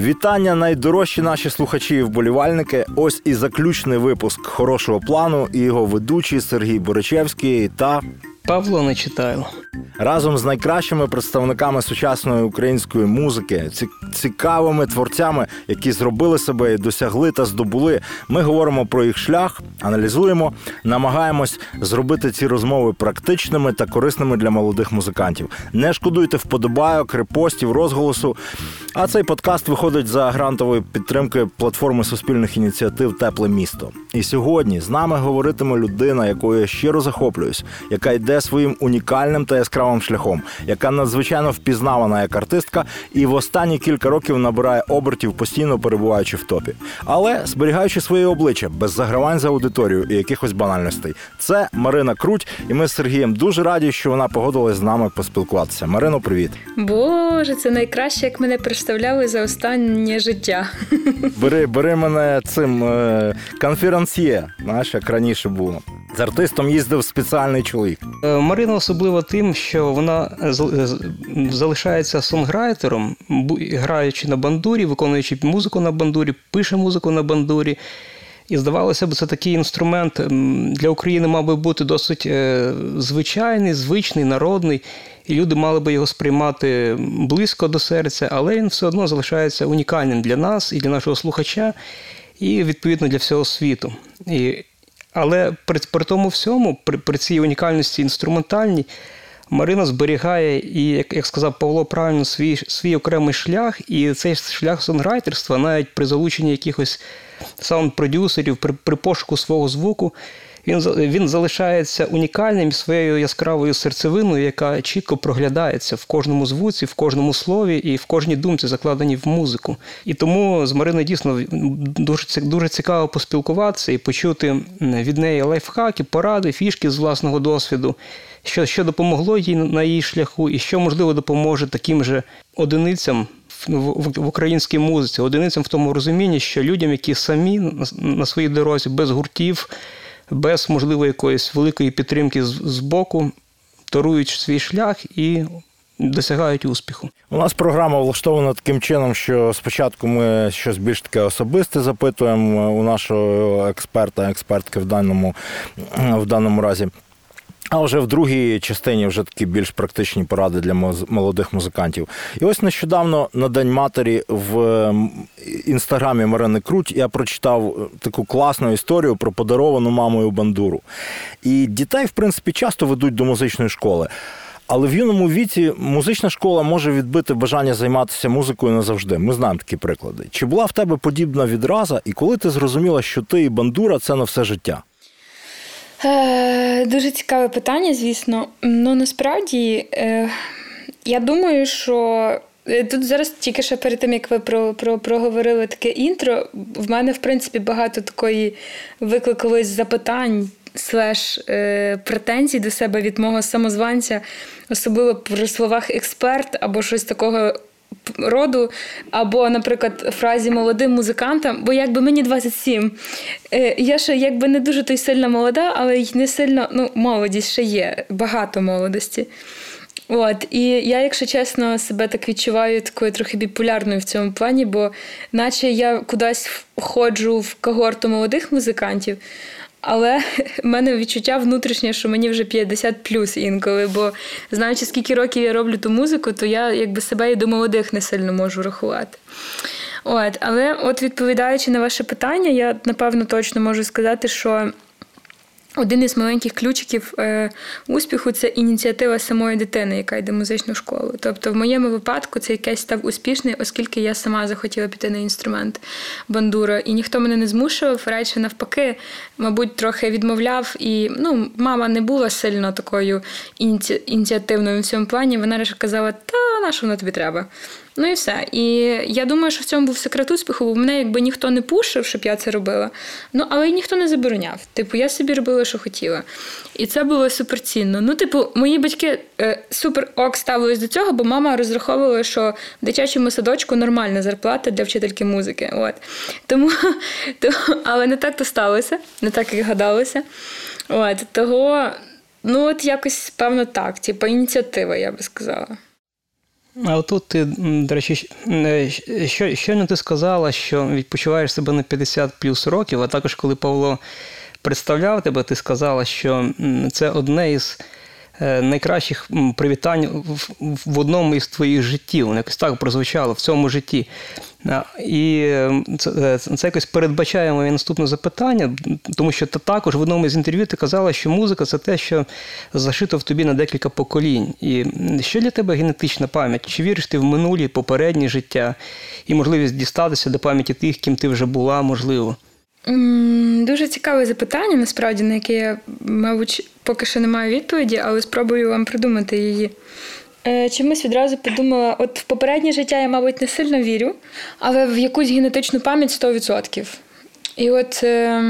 Вітання, найдорожчі наші слухачі і вболівальники. Ось і заключний випуск хорошого плану. І його ведучий Сергій Боричевський та Павло Нечитайло. разом з найкращими представниками сучасної української музики, цікавими творцями, які зробили себе і досягли та здобули. Ми говоримо про їх шлях, аналізуємо, намагаємось зробити ці розмови практичними та корисними для молодих музикантів. Не шкодуйте вподобайок, репостів, розголосу. А цей подкаст виходить за грантової підтримки платформи суспільних ініціатив Тепле місто. І сьогодні з нами говоритиме людина, якою я щиро захоплююсь, яка йде своїм унікальним та яскравим шляхом, яка надзвичайно впізнавана як артистка, і в останні кілька років набирає обертів, постійно перебуваючи в топі, але зберігаючи своє обличчя без загравань за аудиторію і якихось банальностей. Це Марина Круть, і ми з Сергієм дуже раді, що вона погодилась з нами поспілкуватися. Марино, привіт. Боже, це найкраще, як мене представляли за останнє життя. Бери, бери мене цим е, конферансьє, знаєш, як раніше було. З артистом їздив спеціальний чоловік. Е, Марина особлива тим, що вона залишається сонграйтером, граючи на бандурі, виконуючи музику на бандурі, пише музику на бандурі. І здавалося б, це такий інструмент для України мав би бути досить е, звичайний, звичний, народний, і люди мали би його сприймати близько до серця, але він все одно залишається унікальним для нас і для нашого слухача, і відповідно для всього світу. І, але при, при тому всьому, при, при цій унікальності інструментальній, Марина зберігає і, як, як сказав Павло правильно, свій, свій окремий шлях, і цей шлях сонграйтерства, навіть при залученні якихось саунд-продюсерів, при, при пошуку свого звуку, він, він залишається унікальним своєю яскравою серцевиною, яка чітко проглядається в кожному звуці, в кожному слові і в кожній думці, закладеній в музику. І тому з Мариною дійсно дуже, дуже цікаво поспілкуватися і почути від неї лайфхаки, поради, фішки з власного досвіду, що, що допомогло їй на її шляху, і що можливо допоможе таким же одиницям. В, українській музиці, одиницям в тому розумінні, що людям, які самі на, своїй дорозі без гуртів, без можливо якоїсь великої підтримки з, з боку, торують свій шлях і досягають успіху. У нас програма влаштована таким чином, що спочатку ми щось більш таке особисте запитуємо у нашого експерта, експертки в даному, в даному разі. А вже в другій частині вже такі більш практичні поради для молодих музикантів. І ось нещодавно на День матері в інстаграмі Марини Круть я прочитав е, таку класну історію про подаровану мамою бандуру. І дітей, в принципі, часто ведуть до музичної школи. Але в юному віці музична школа може відбити бажання займатися музикою назавжди. Ми знаємо такі приклади. Чи була в тебе подібна відраза, і коли ти зрозуміла, що ти і бандура це на все життя? Е, дуже цікаве питання, звісно. Ну насправді е, я думаю, що. е, Тут зараз тільки ще перед тим, як ви про, про, проговорили таке інтро, в мене, в принципі, багато такої викликалось запитань слеш е, претензій до себе від мого самозванця, особливо при словах експерт або щось такого роду, або, наприклад, фразі молодим музикантам, бо якби мені 27. Е, Я ще якби не дуже то сильно молода, але й не сильно, ну, молодість ще є, багато молодості. От, і я, якщо чесно, себе так відчуваю такою трохи біполярною в цьому плані, бо наче я кудись входжу в когорту молодих музикантів, але в мене відчуття внутрішнє, що мені вже 50 плюс інколи, бо знаючи, скільки років я роблю ту музику, то я якби себе і до молодих не сильно можу рахувати. От, але от відповідаючи на ваше питання, я напевно точно можу сказати, що. Один із маленьких ключиків е, успіху це ініціатива самої дитини, яка йде в музичну школу. Тобто, в моєму випадку цей кейс став успішний, оскільки я сама захотіла піти на інструмент бандура, і ніхто мене не змушував, радше навпаки, мабуть, трохи відмовляв. І ну, мама не була сильно такою ініці... ініціативною в цьому плані. Вона лише казала, та на що воно тобі треба. Ну і все. І я думаю, що в цьому був секрет успіху, бо мене якби ніхто не пушив, щоб я це робила. Ну, але й ніхто не забороняв. Типу, я собі робила, що хотіла. І це було суперцінно. Ну, типу, мої батьки е, супер ок ставились до цього, бо мама розраховувала, що в дитячому садочку нормальна зарплата для вчительки музики. От. Тому, то, але не так то сталося, не так, як гадалося. От, того, ну, от якось, певно, так. Типу, ініціатива, я би сказала. А отут ти, до речі, е, що, щойно ти сказала, що відпочиваєш себе на 50 плюс років, а також коли Павло представляв тебе, ти сказала, що це одне із е, найкращих привітань в одному із твоїх життів. Воно якось так прозвучало в цьому житті. І це, е, це якось передбачає моє наступне запитання, тому що ти також в одному з інтерв'ю ти казала, що музика це те, що зашито в тобі на декілька поколінь. І що для тебе генетична пам'ять? Чи віриш ти в минулі, попереднє життя і можливість дістатися до пам'яті тих, ким ти вже була, можливо? Дуже цікаве запитання, насправді, на яке я, мабуть, поки що не маю відповіді, але спробую вам придумати її. Е, чомусь відразу подумала: от в попереднє життя я, мабуть, не сильно вірю, але в якусь генетичну пам'ять 100%. І от е,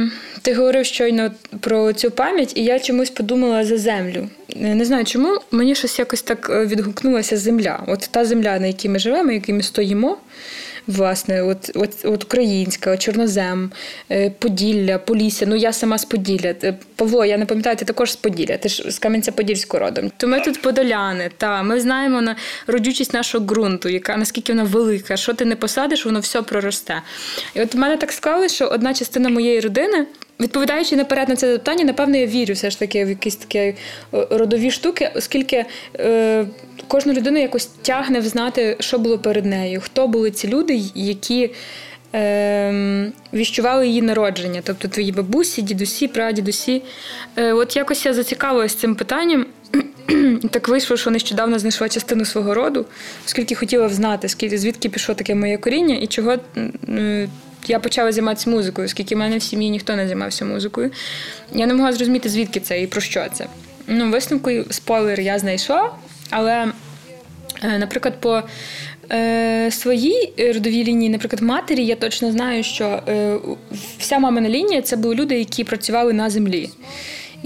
ти говорив щойно про цю пам'ять, і я чомусь подумала за землю. Е, не знаю чому, мені щось якось так відгукнулася земля. От та земля, на якій ми живемо, якій ми стоїмо власне, от от, от українська, от Чорнозем, е, Поділля, Полісся. Ну я сама з Поділля. Е, Павло, я не пам'ятаю, ти також з Поділля, ти ж з Кам'янця-Подільського родом. То ми тут подоляни. Та ми знаємо на родючість нашого ґрунту, яка наскільки вона велика, що ти не посадиш, воно все проросте. І от в мене так склалося, що одна частина моєї родини. Відповідаючи наперед на це питання, напевно, я вірю все ж таки в якісь такі е, родові штуки, оскільки е, кожну людину якось тягне взнати, що було перед нею, хто були ці люди, які е, віщували її народження, тобто твої бабусі, дідусі, прадідусі. Е, От якось я зацікавилася цим питанням. Так вийшло, що нещодавно знайшла частину свого роду, оскільки хотіла взнати, звідки пішло таке моє коріння і чого я почала займатися музикою, оскільки в мене в сім'ї ніхто не займався музикою. Я не могла зрозуміти, звідки це і про що це. Ну, Висновку спойлер я знайшла, але, е, наприклад, по е, своїй родовій лінії, наприклад, матері, я точно знаю, що е, вся мамина лінія це були люди, які працювали на землі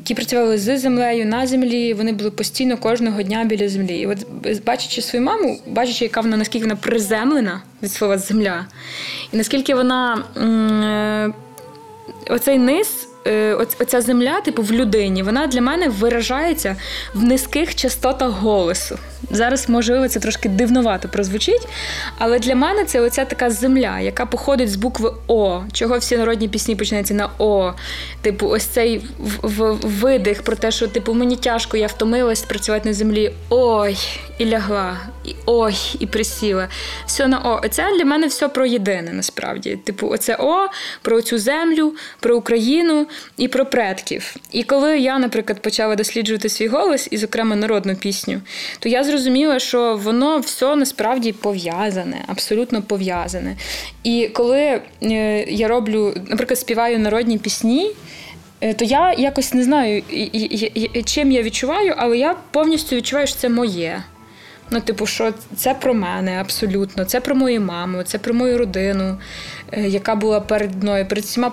які працювали з землею на землі. Вони були постійно кожного дня біля землі. І от бачачи свою маму, бачачи, яка вона наскільки вона приземлена від слова земля, і наскільки вона е, оцей низ. Е, оця земля, типу, в людині, вона для мене виражається в низьких частотах голосу. Зараз, можливо, це трошки дивновато прозвучить, але для мене це оця така земля, яка походить з букви О, чого всі народні пісні починаються на О. Типу, ось цей видих про те, що типу мені тяжко, я втомилась працювати на землі. Ой, і лягла, і ой, і присіла. Все на О. Оце для мене все про єдине, насправді. Типу, оце О, про цю землю, про Україну і про предків. І коли я, наприклад, почала досліджувати свій голос, і, зокрема, народну пісню, то я зрозуміла, що воно все насправді пов'язане, абсолютно пов'язане. І коли е, я роблю, наприклад, співаю народні пісні. Е, то я якось не знаю, чим я відчуваю, але я повністю відчуваю, що це моє. Ну, типу, що це про мене абсолютно, це про мою маму, це про мою родину, е, яка була перед мною, перед всіма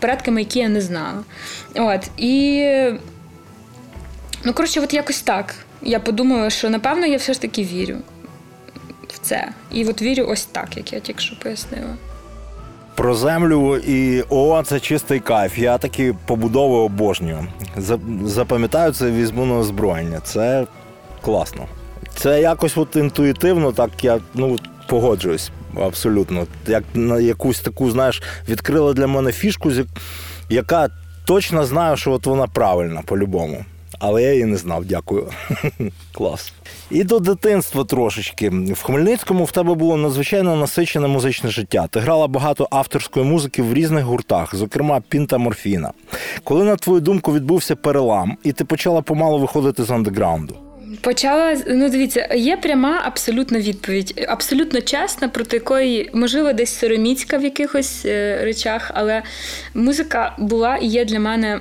предками, які я не знала. От, І, ну, коротше, от якось так я подумала, що напевно я все ж таки вірю в це. І от вірю ось так, як я тільки що пояснила. Про землю і о, це чистий кайф. Я такі побудови обожнюю. Запам'ятаю це, візьму на озброєння. Це класно. Це якось от інтуїтивно, так я ну погоджуюсь абсолютно. Як на якусь таку, знаєш, відкрила для мене фішку, яка точно знаю, що от вона правильна по-любому але я її не знав. Дякую. Клас. І до дитинства трошечки. В Хмельницькому в тебе було надзвичайно насичене музичне життя. Ти грала багато авторської музики в різних гуртах, зокрема Пінта Морфіна. Коли, на твою думку, відбувся перелам, і ти почала помалу виходити з андеграунду? Почала ну дивіться, є пряма абсолютна відповідь, абсолютно чесна, проти якої можливо десь сороміцька в якихось е, речах, але музика була і є для мене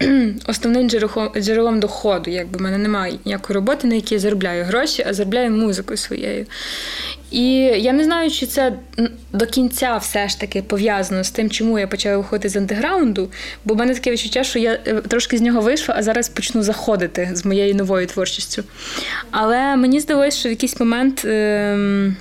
основним джерелом доходу. Якби в мене немає ніякої роботи, на якій я заробляю гроші, а заробляю музикою своєю. І я не знаю, чи це до кінця все ж таки пов'язано з тим, чому я почала виходити з андеграунду, бо в мене таке відчуття, що я е, трошки з нього вийшла, а зараз почну заходити з моєю новою творчістю. Але мені здалося, що в якийсь момент. Е-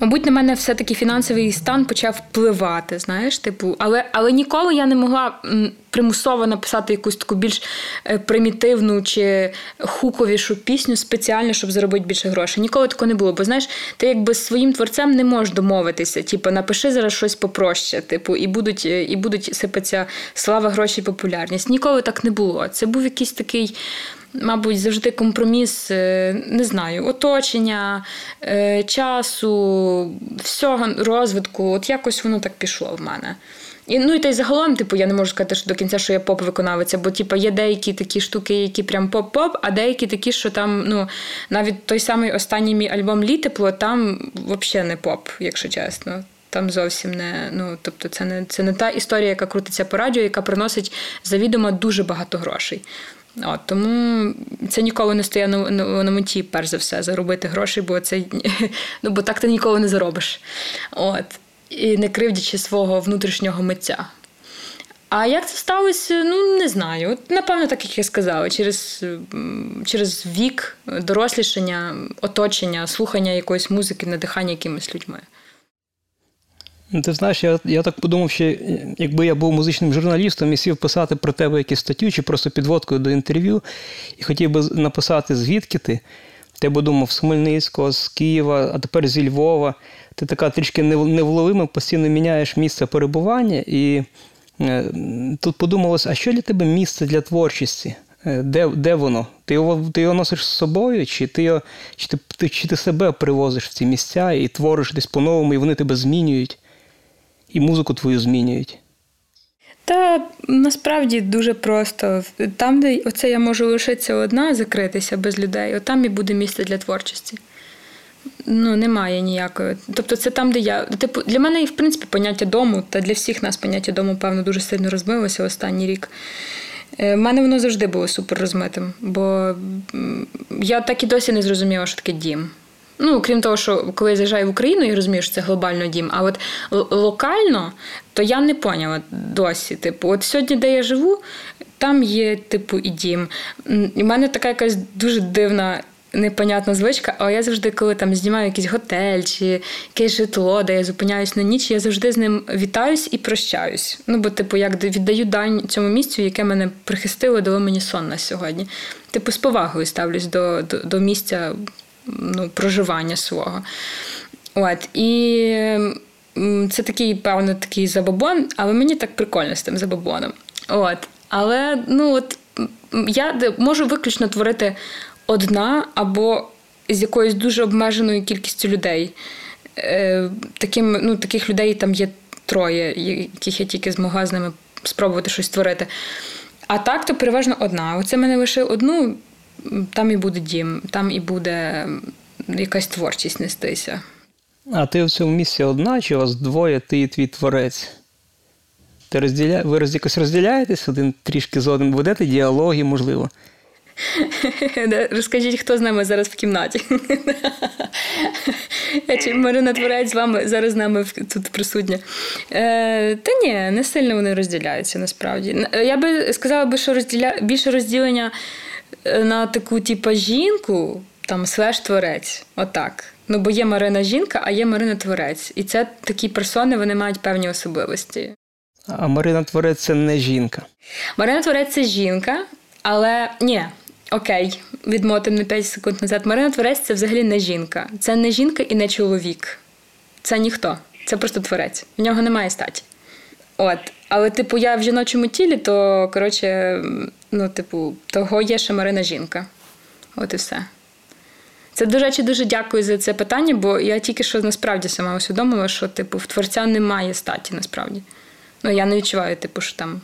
Мабуть, на мене все-таки фінансовий стан почав впливати, знаєш, типу, але але ніколи я не могла примусово написати якусь таку більш е, примітивну чи хуковішу пісню спеціально, щоб заробити більше грошей. Ніколи такого не було. Бо знаєш, ти якби з своїм творцем не можеш домовитися. Типу, напиши зараз щось попроще, типу, і будуть е, і будуть сипатися слава, гроші, популярність. Ніколи так не було. Це був якийсь такий мабуть, завжди компроміс, е, не знаю, оточення, е, часу, всього розвитку. От якось воно так пішло в мене. І, Ну і та й загалом, типу, я не можу сказати що до кінця, що я поп-виконавиця, бо типу, є деякі такі штуки, які прям поп-поп, а деякі такі, що там, ну, навіть той самий останній мій альбом Літепло, там взагалі не поп, якщо чесно. Там зовсім не ну, тобто, це не це не та історія, яка крутиться по радіо, яка приносить завідомо дуже багато грошей. От, Тому це ніколи не стає на, на, на меті, перш за все, заробити гроші, бо це ну, бо так ти ніколи не заробиш. От. І не кривдячи свого внутрішнього митця. А як це сталося, ну не знаю. От, Напевно, так як я сказала, через через вік, дорослішання, оточення, слухання якоїсь музики, надихання якимись людьми. Ну, ти знаєш, я я так подумав, що якби я був музичним журналістом і сів писати про тебе якісь статтю чи просто підводкою до інтерв'ю, і хотів би написати, звідки ти. Ти б думав з Хмельницького, з Києва, а тепер зі Львова. Ти така трішки невловима, постійно міняєш місце перебування. І е, тут подумалось, а що для тебе місце для творчості? Е, де де воно? Ти його ти його носиш з собою, чи ти його, чи ти, чи ти себе привозиш в ці місця і твориш десь по-новому, і вони тебе змінюють? І музику твою змінюють? Та насправді дуже просто. Там, де оце я можу лишитися одна, закритися без людей, от там і буде місце для творчості. Ну, немає ніякої. Тобто, це там, де я. Типу, для мене, в принципі, поняття дому, та для всіх нас поняття дому, певно, дуже сильно розмилося останній рік. У е, мене воно завжди було супер розмитим, бо я так і досі не зрозуміла, що таке дім. Ну, крім того, що коли я заїжджаю в Україну, я розумію, що це глобально дім. А от локально, то я не поняла досі. Типу, от сьогодні, де я живу, там є, типу, і дім. В мене така якась дуже дивна. Непонятна звичка, але я завжди, коли там знімаю якийсь готель чи якесь житло, де я зупиняюсь на ніч, я завжди з ним вітаюсь і прощаюсь. Ну, бо, типу, як віддаю дань цьому місцю, яке мене прихистило, дало мені сон на сьогодні. Типу, з повагою ставлюсь до, до, до місця ну, проживання свого. От, І це такий, певно, такий забобон, але мені так прикольно з тим забобоном. От. Але ну, от, я можу виключно творити одна або з якоюсь дуже обмеженою кількістю людей. Е, таким, ну, Таких людей там є троє, яких я тільки змогла з ними спробувати щось створити. А так, то переважно одна. Оце мене лише одну там і буде дім, там і буде якась творчість нестися. А ти в цьому місці одна, чи у вас двоє, ти і твій творець? Ти розділя... Ви роз... якось розділяєтесь один трішки з одним, ведете діалоги, можливо? Розкажіть, хто з нами зараз в кімнаті? Чи Марина Творець з вами зараз з нами тут присутня? Е, Та ні, не сильно вони розділяються насправді. Я би сказала, що розділя... більше розділення на таку, типу, жінку, там свеж творець. Отак. Ну, бо є Марина жінка, а є Марина Творець. І це такі персони, вони мають певні особливості. А Марина Творець це не жінка. Марина Творець це жінка, але ні. Окей, відмотимо на 5 секунд назад. Марина Творець це взагалі не жінка. Це не жінка і не чоловік. Це ніхто. Це просто творець. В нього немає статі. От. Але, типу, я в жіночому тілі, то коротше, ну, типу, того є ще Марина жінка. От і все. Це, до речі, дуже дякую за це питання, бо я тільки що насправді сама усвідомила, що типу, в творця немає статі насправді. Ну, я не відчуваю, типу, що там.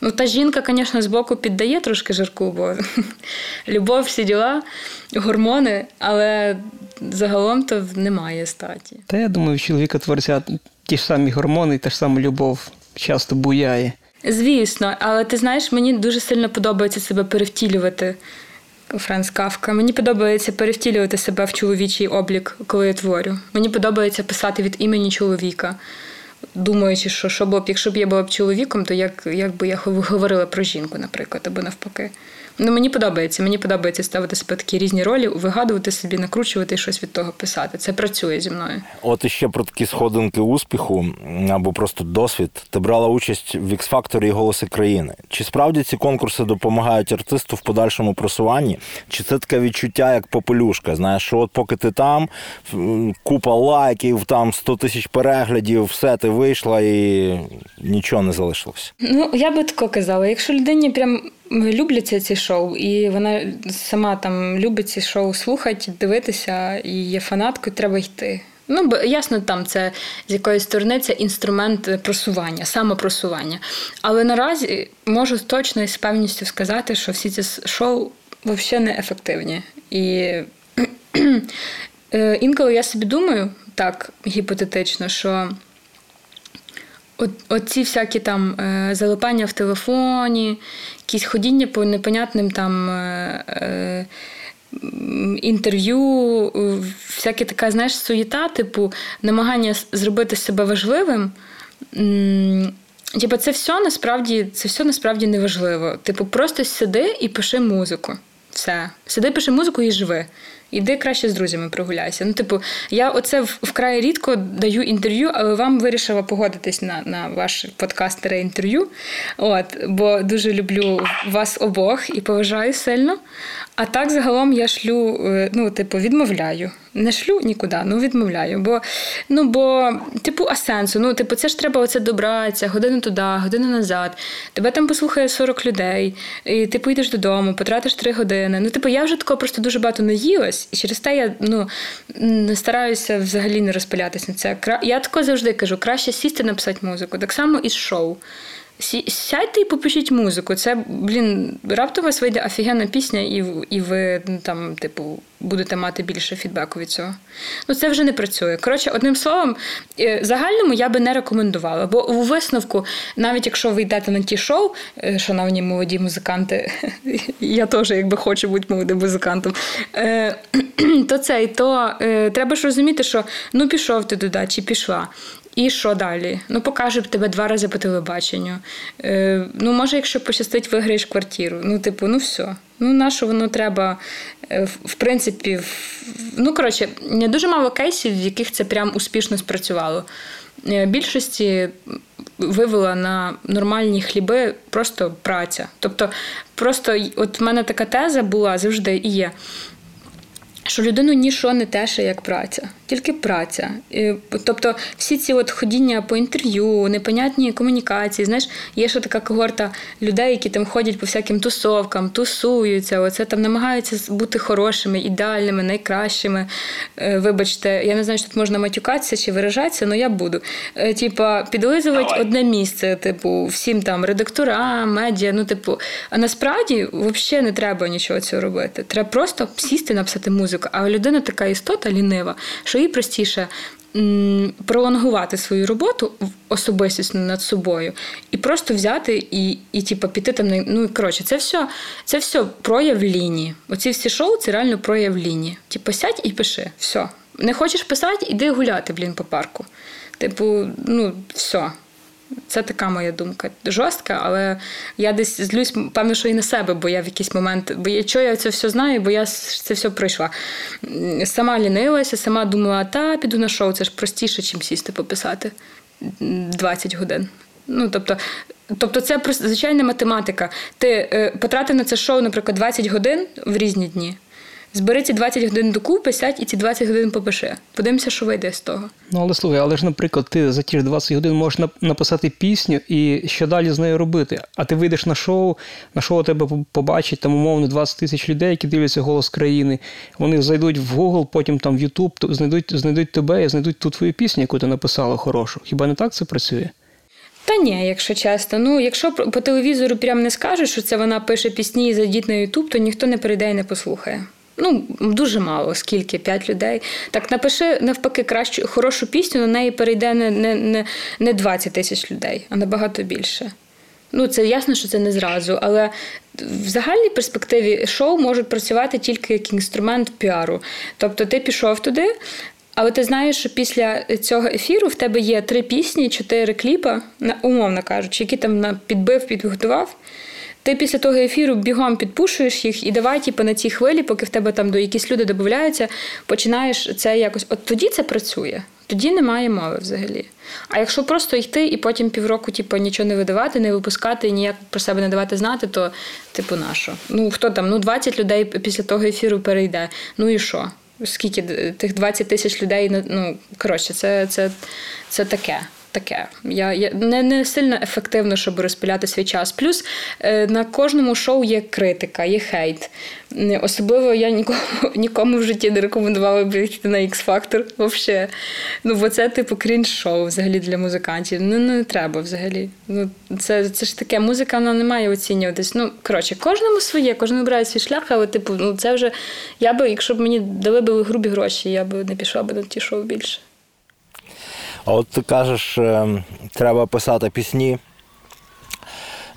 Ну, та жінка, звісно, збоку піддає трошки жарку, бо любов, всі діла, гормони, але загалом то немає статі. Та я думаю, чоловіка творця ті ж самі гормони, та ж сама любов часто буяє. Звісно, але ти знаєш, мені дуже сильно подобається себе перевтілювати. Франц Кавка. Мені подобається перевтілювати себе в чоловічий облік, коли я творю. Мені подобається писати від імені чоловіка, думаючи, що що б, якщо б я була б чоловіком, то як як би я говорила про жінку, наприклад, або навпаки. Ну, мені подобається. Мені подобається ставити себе такі різні ролі, вигадувати собі, накручувати і щось від того писати. Це працює зі мною. От іще про такі сходинки успіху або просто досвід. Ти брала участь в X-Factor і голоси країни. Чи справді ці конкурси допомагають артисту в подальшому просуванні? Чи це таке відчуття, як попелюшка? Знаєш, що от поки ти там, купа лайків, там 100 тисяч переглядів, все ти вийшла і нічого не залишилося? Ну я би тако казала, якщо людині прям любляться ці шоу, і вона сама там любить ці шоу слухати, дивитися, і є фанаткою, треба йти. Ну, бо ясно, там це з якоїсь сторони це інструмент просування, самопросування. Але наразі можу точно і з певністю сказати, що всі ці шоу взагалі не ефективні. І е, інколи я собі думаю, так гіпотетично, що От, Оці всякі там е, залипання в телефоні, якісь ходіння по непонятним там е, е, інтерв'ю, всяке така, знаєш, суєта, типу, намагання зробити себе важливим. Типу, це все насправді це все насправді неважливо. Типу, просто сиди і пиши музику. Все. Сиди, пиши музику і живи. Іди краще з друзями прогуляйся. Ну, типу, я оце вкрай рідко даю інтерв'ю, але вам вирішила погодитись на на ваш подкастере інтерв'ю. От, бо дуже люблю вас обох і поважаю сильно. А так загалом я шлю, е, ну, типу, відмовляю. Не шлю нікуди, ну відмовляю. Бо, ну, бо, типу, а сенсу. Ну, типу, це ж треба оце добратися, годину туди, годину назад. Тебе там послухає 40 людей, і ти поїдеш додому, потратиш 3 години. Ну, типу, я вже такого просто дуже багато наїлась, і через те я ну, не стараюся взагалі не розпилятися на це. Я тако завжди кажу, краще сісти написати музику. Так само і з шоу. Сядьте і попишіть музику. Це, блін, раптом у вас вийде офігенна пісня, і і ви ну, там, типу, будете мати більше фідбеку від цього. Ну, це вже не працює. Коротше, одним словом, е, загальному я би не рекомендувала. Бо у висновку, навіть якщо ви йдете на ті шоу, е, шановні молоді музиканти, я теж якби хочу бути молодим музикантом, е, то це, то треба ж розуміти, що ну пішов ти туди, чи пішла. І що далі? Ну, покажу тебе два рази по телебаченню. Е, Ну, може, якщо пощастить, виграєш квартиру. Ну, типу, ну все. Ну, на що воно треба, е, в принципі, ну, коротше, не дуже мало кейсів, в яких це прям успішно спрацювало. Е, більшості вивела на нормальні хліби просто праця. Тобто, просто от в мене така теза була завжди і є що людину нічого не теше, як праця, тільки праця. Тобто всі ці от ходіння по інтерв'ю, непонятні комунікації. Знаєш, є ще така когорта людей, які там ходять по всяким тусовкам, тусуються, оце там намагаються бути хорошими, ідеальними, найкращими. Е, вибачте, я не знаю, що тут можна матюкатися чи виражатися, але я буду. Е, типа, підлизувати одне місце, типу, всім там редакторам, медіа. Ну, типу, а насправді взагалі не треба нічого цього робити. Треба просто сісти, написати музику музика. А людина така істота лінива, що їй простіше. Пролонгувати свою роботу особистісно над собою і просто взяти і і типу, піти там ну коротше, це все це все прояв лінії. Оці всі шоу це реально прояв лінії. Типу, сядь і пиши. Все. Не хочеш писати, іди гуляти, блін, по парку. Типу, ну, все. Це така моя думка. Жорстка, але я десь злюсь, певно, що і на себе, бо я в якийсь момент, бо я що я це все знаю, бо я це все пройшла. Сама лінилася, сама думала, та піду на шоу, це ж простіше, ніж сісти пописати 20 годин. Ну, тобто, тобто це звичайна математика. Ти е, потратив на це шоу, наприклад, 20 годин в різні дні. Збери ці 20 годин докупи, сядь і ці 20 годин попиши. Подивимося, що вийде з того. Ну, але слухай, але ж, наприклад, ти за ті ж 20 годин можеш написати пісню і що далі з нею робити. А ти вийдеш на шоу, на шоу тебе побачить там умовно 20 тисяч людей, які дивляться голос країни. Вони зайдуть в Google, потім там в YouTube, знайдуть, знайдуть тебе і знайдуть ту твою пісню, яку ти написала хорошу. Хіба не так це працює? Та ні, якщо чесно. Ну, якщо по телевізору прям не скажуть, що це вона пише пісні і зайдіть на Ютуб, то ніхто не перейде і не послухає. Ну, дуже мало, скільки п'ять людей. Так напиши навпаки кращу хорошу пісню, на неї перейде не не, не, не 20 тисяч людей, а набагато більше. Ну, це ясно, що це не зразу, але в загальній перспективі шоу можуть працювати тільки як інструмент піару. Тобто ти пішов туди, але ти знаєш, що після цього ефіру в тебе є три пісні, чотири кліпа, умовно кажучи, які там підбив, підготував. Ти після того ефіру бігом підпушуєш їх і давай, типу, на цій хвилі, поки в тебе там до якісь люди додаються, починаєш це якось. От тоді це працює. Тоді немає мови взагалі. А якщо просто йти і потім півроку, типу, нічого не видавати, не випускати, ніяк про себе не давати знати, то типу нащо? Ну хто там? Ну 20 людей після того ефіру перейде. Ну і що? Скільки тих 20 тисяч людей ну коротше, це, це, це таке таке. Я я не не сильно ефективно, щоб розпиляти свій час. Плюс е, на кожному шоу є критика, є хейт. Особливо я нікому нікому в житті не рекомендувала б йти на X-Factor. Взагалі. Ну, бо це типу крінж-шоу взагалі для музикантів. Ну не треба взагалі. Ну, Це це ж таке, музика вона не має оцінюватись. Ну, коротше, кожному своє, кожен обирає свій шлях, але типу, ну це вже я би, якщо б мені дали б грубі гроші, я б не пішла б на ті шоу більше. А от ти кажеш, е, треба писати пісні.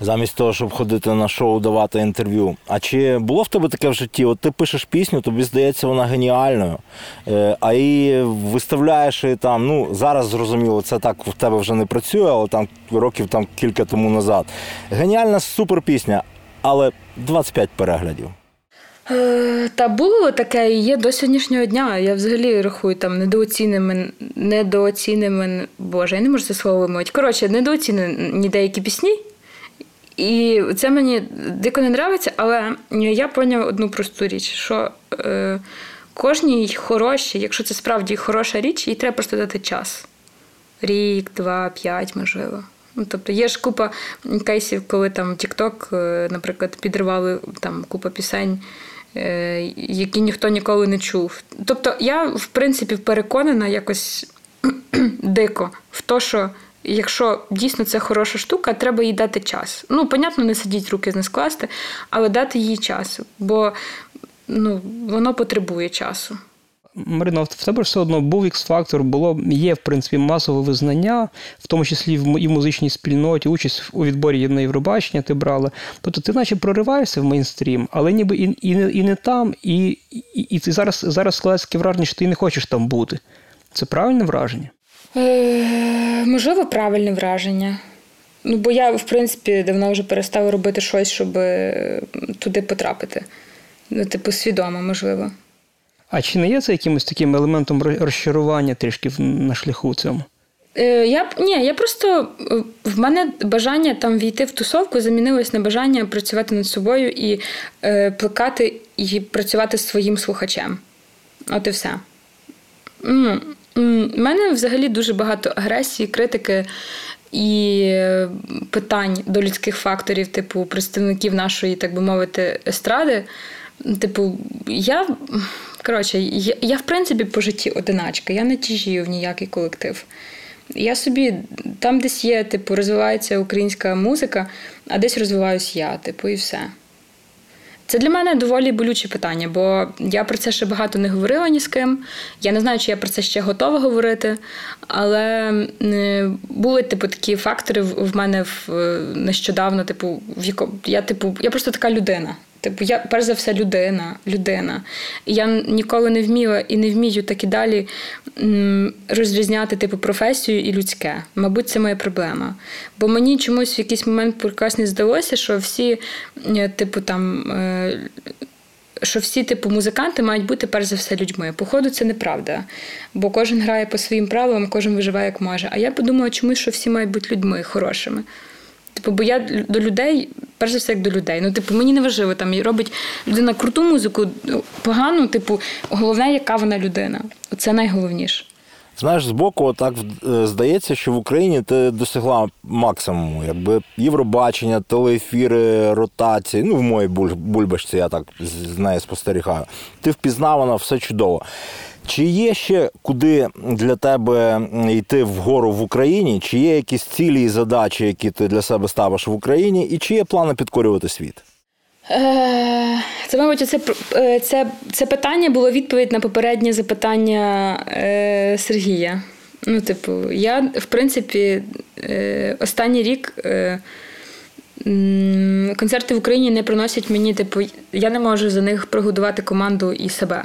Замість того, щоб ходити на шоу, давати інтерв'ю. А чи було в тебе таке в житті? От ти пишеш пісню, тобі здається, вона геніальною, е, а її виставляєш і там, ну зараз зрозуміло, це так в тебе вже не працює, але там років там кілька тому назад. Геніальна супер пісня, але 25 переглядів. Е, та було таке і є до сьогоднішнього дня. Я взагалі рахую там недооціненими, недооціненими, Боже, я не можу це слово вимовити. Коротше, недооцінені деякі пісні. І це мені дико не подобається, але я поняв одну просту річ, що е, кожній хорошій, якщо це справді хороша річ, їй треба просто дати час. Рік, два, п'ять, можливо. Ну, Тобто є ж купа кейсів, коли там TikTok, е, наприклад, підривали там купа пісень. Е, які ніхто ніколи не чув. Тобто, я, в принципі, переконана якось дико в те, що якщо дійсно це хороша штука, треба їй дати час. Ну, понятно, не сидіть руки не скласти, але дати їй час, бо ну, воно потребує часу. Марина, в тебе все одно був X-фактор, було є в принципі масове визнання, в тому числі і в музичній спільноті, участь у відборі на Євробачення ти брала. Тобто ти наче прориваєшся в мейнстрім, але ніби і і, не, і не там, і і, і ти зараз зараз складається враження, що ти не хочеш там бути. Це правильне враження? Е, Можливо, правильне враження. Ну, бо я, в принципі, давно вже перестала робити щось, щоб е, туди потрапити. Ну, типу, свідомо, можливо. А чи не є це якимось таким елементом розчарування трішки на шляху цьому? Е, я ні, я просто в мене бажання там війти в тусовку замінилось на бажання працювати над собою і е, плекати і працювати з своїм слухачем. От і все. У мене взагалі дуже багато агресії, критики і питань до людських факторів, типу представників нашої, так би мовити, естради. Типу, я коротше, я, я в принципі по житті одиначка, я не тяжію в ніякий колектив. Я собі там десь є, типу, розвивається українська музика, а десь розвиваюсь я, типу, і все. Це для мене доволі болюче питання, бо я про це ще багато не говорила ні з ким. Я не знаю, чи я про це ще готова говорити, але були типу такі фактори в мене в нещодавно. Типу, в яко я типу, я просто така людина. Типу, я перш за все людина. людина. Я ніколи не вміла і не вмію так і далі розрізняти типу професію і людське. Мабуть, це моя проблема. Бо мені чомусь в якийсь момент прекрасно здалося, що всі, е, типу, там. Е, що всі типу музиканти мають бути перш за все людьми. Походу, це неправда. Бо кожен грає по своїм правилам, кожен виживає як може. А я подумала, чомусь, що всі мають бути людьми хорошими. Типу, бо я до людей, перш за все, як до людей. Ну, типу, мені не важливо, там робить людина круту музику, ну, погану, типу, головне, яка вона людина. Це найголовніше. Знаєш, збоку так е, здається, що в Україні ти досягла максимуму. Якби Євробачення, телеефіри, ротації. Ну, в моїй бульбашці я так з нею спостерігаю. Ти впізнавана, все чудово. Чи є ще куди для тебе йти вгору в Україні? Чи є якісь цілі і задачі, які ти для себе ставиш в Україні, і чи є плани підкорювати світ? Е, це, мабуть, це е, це, це питання було відповідь на попереднє запитання е, Сергія. Ну, типу, я, в принципі, останній рік концерти в Україні не приносять мені, типу, я не можу за них прогодувати команду і себе.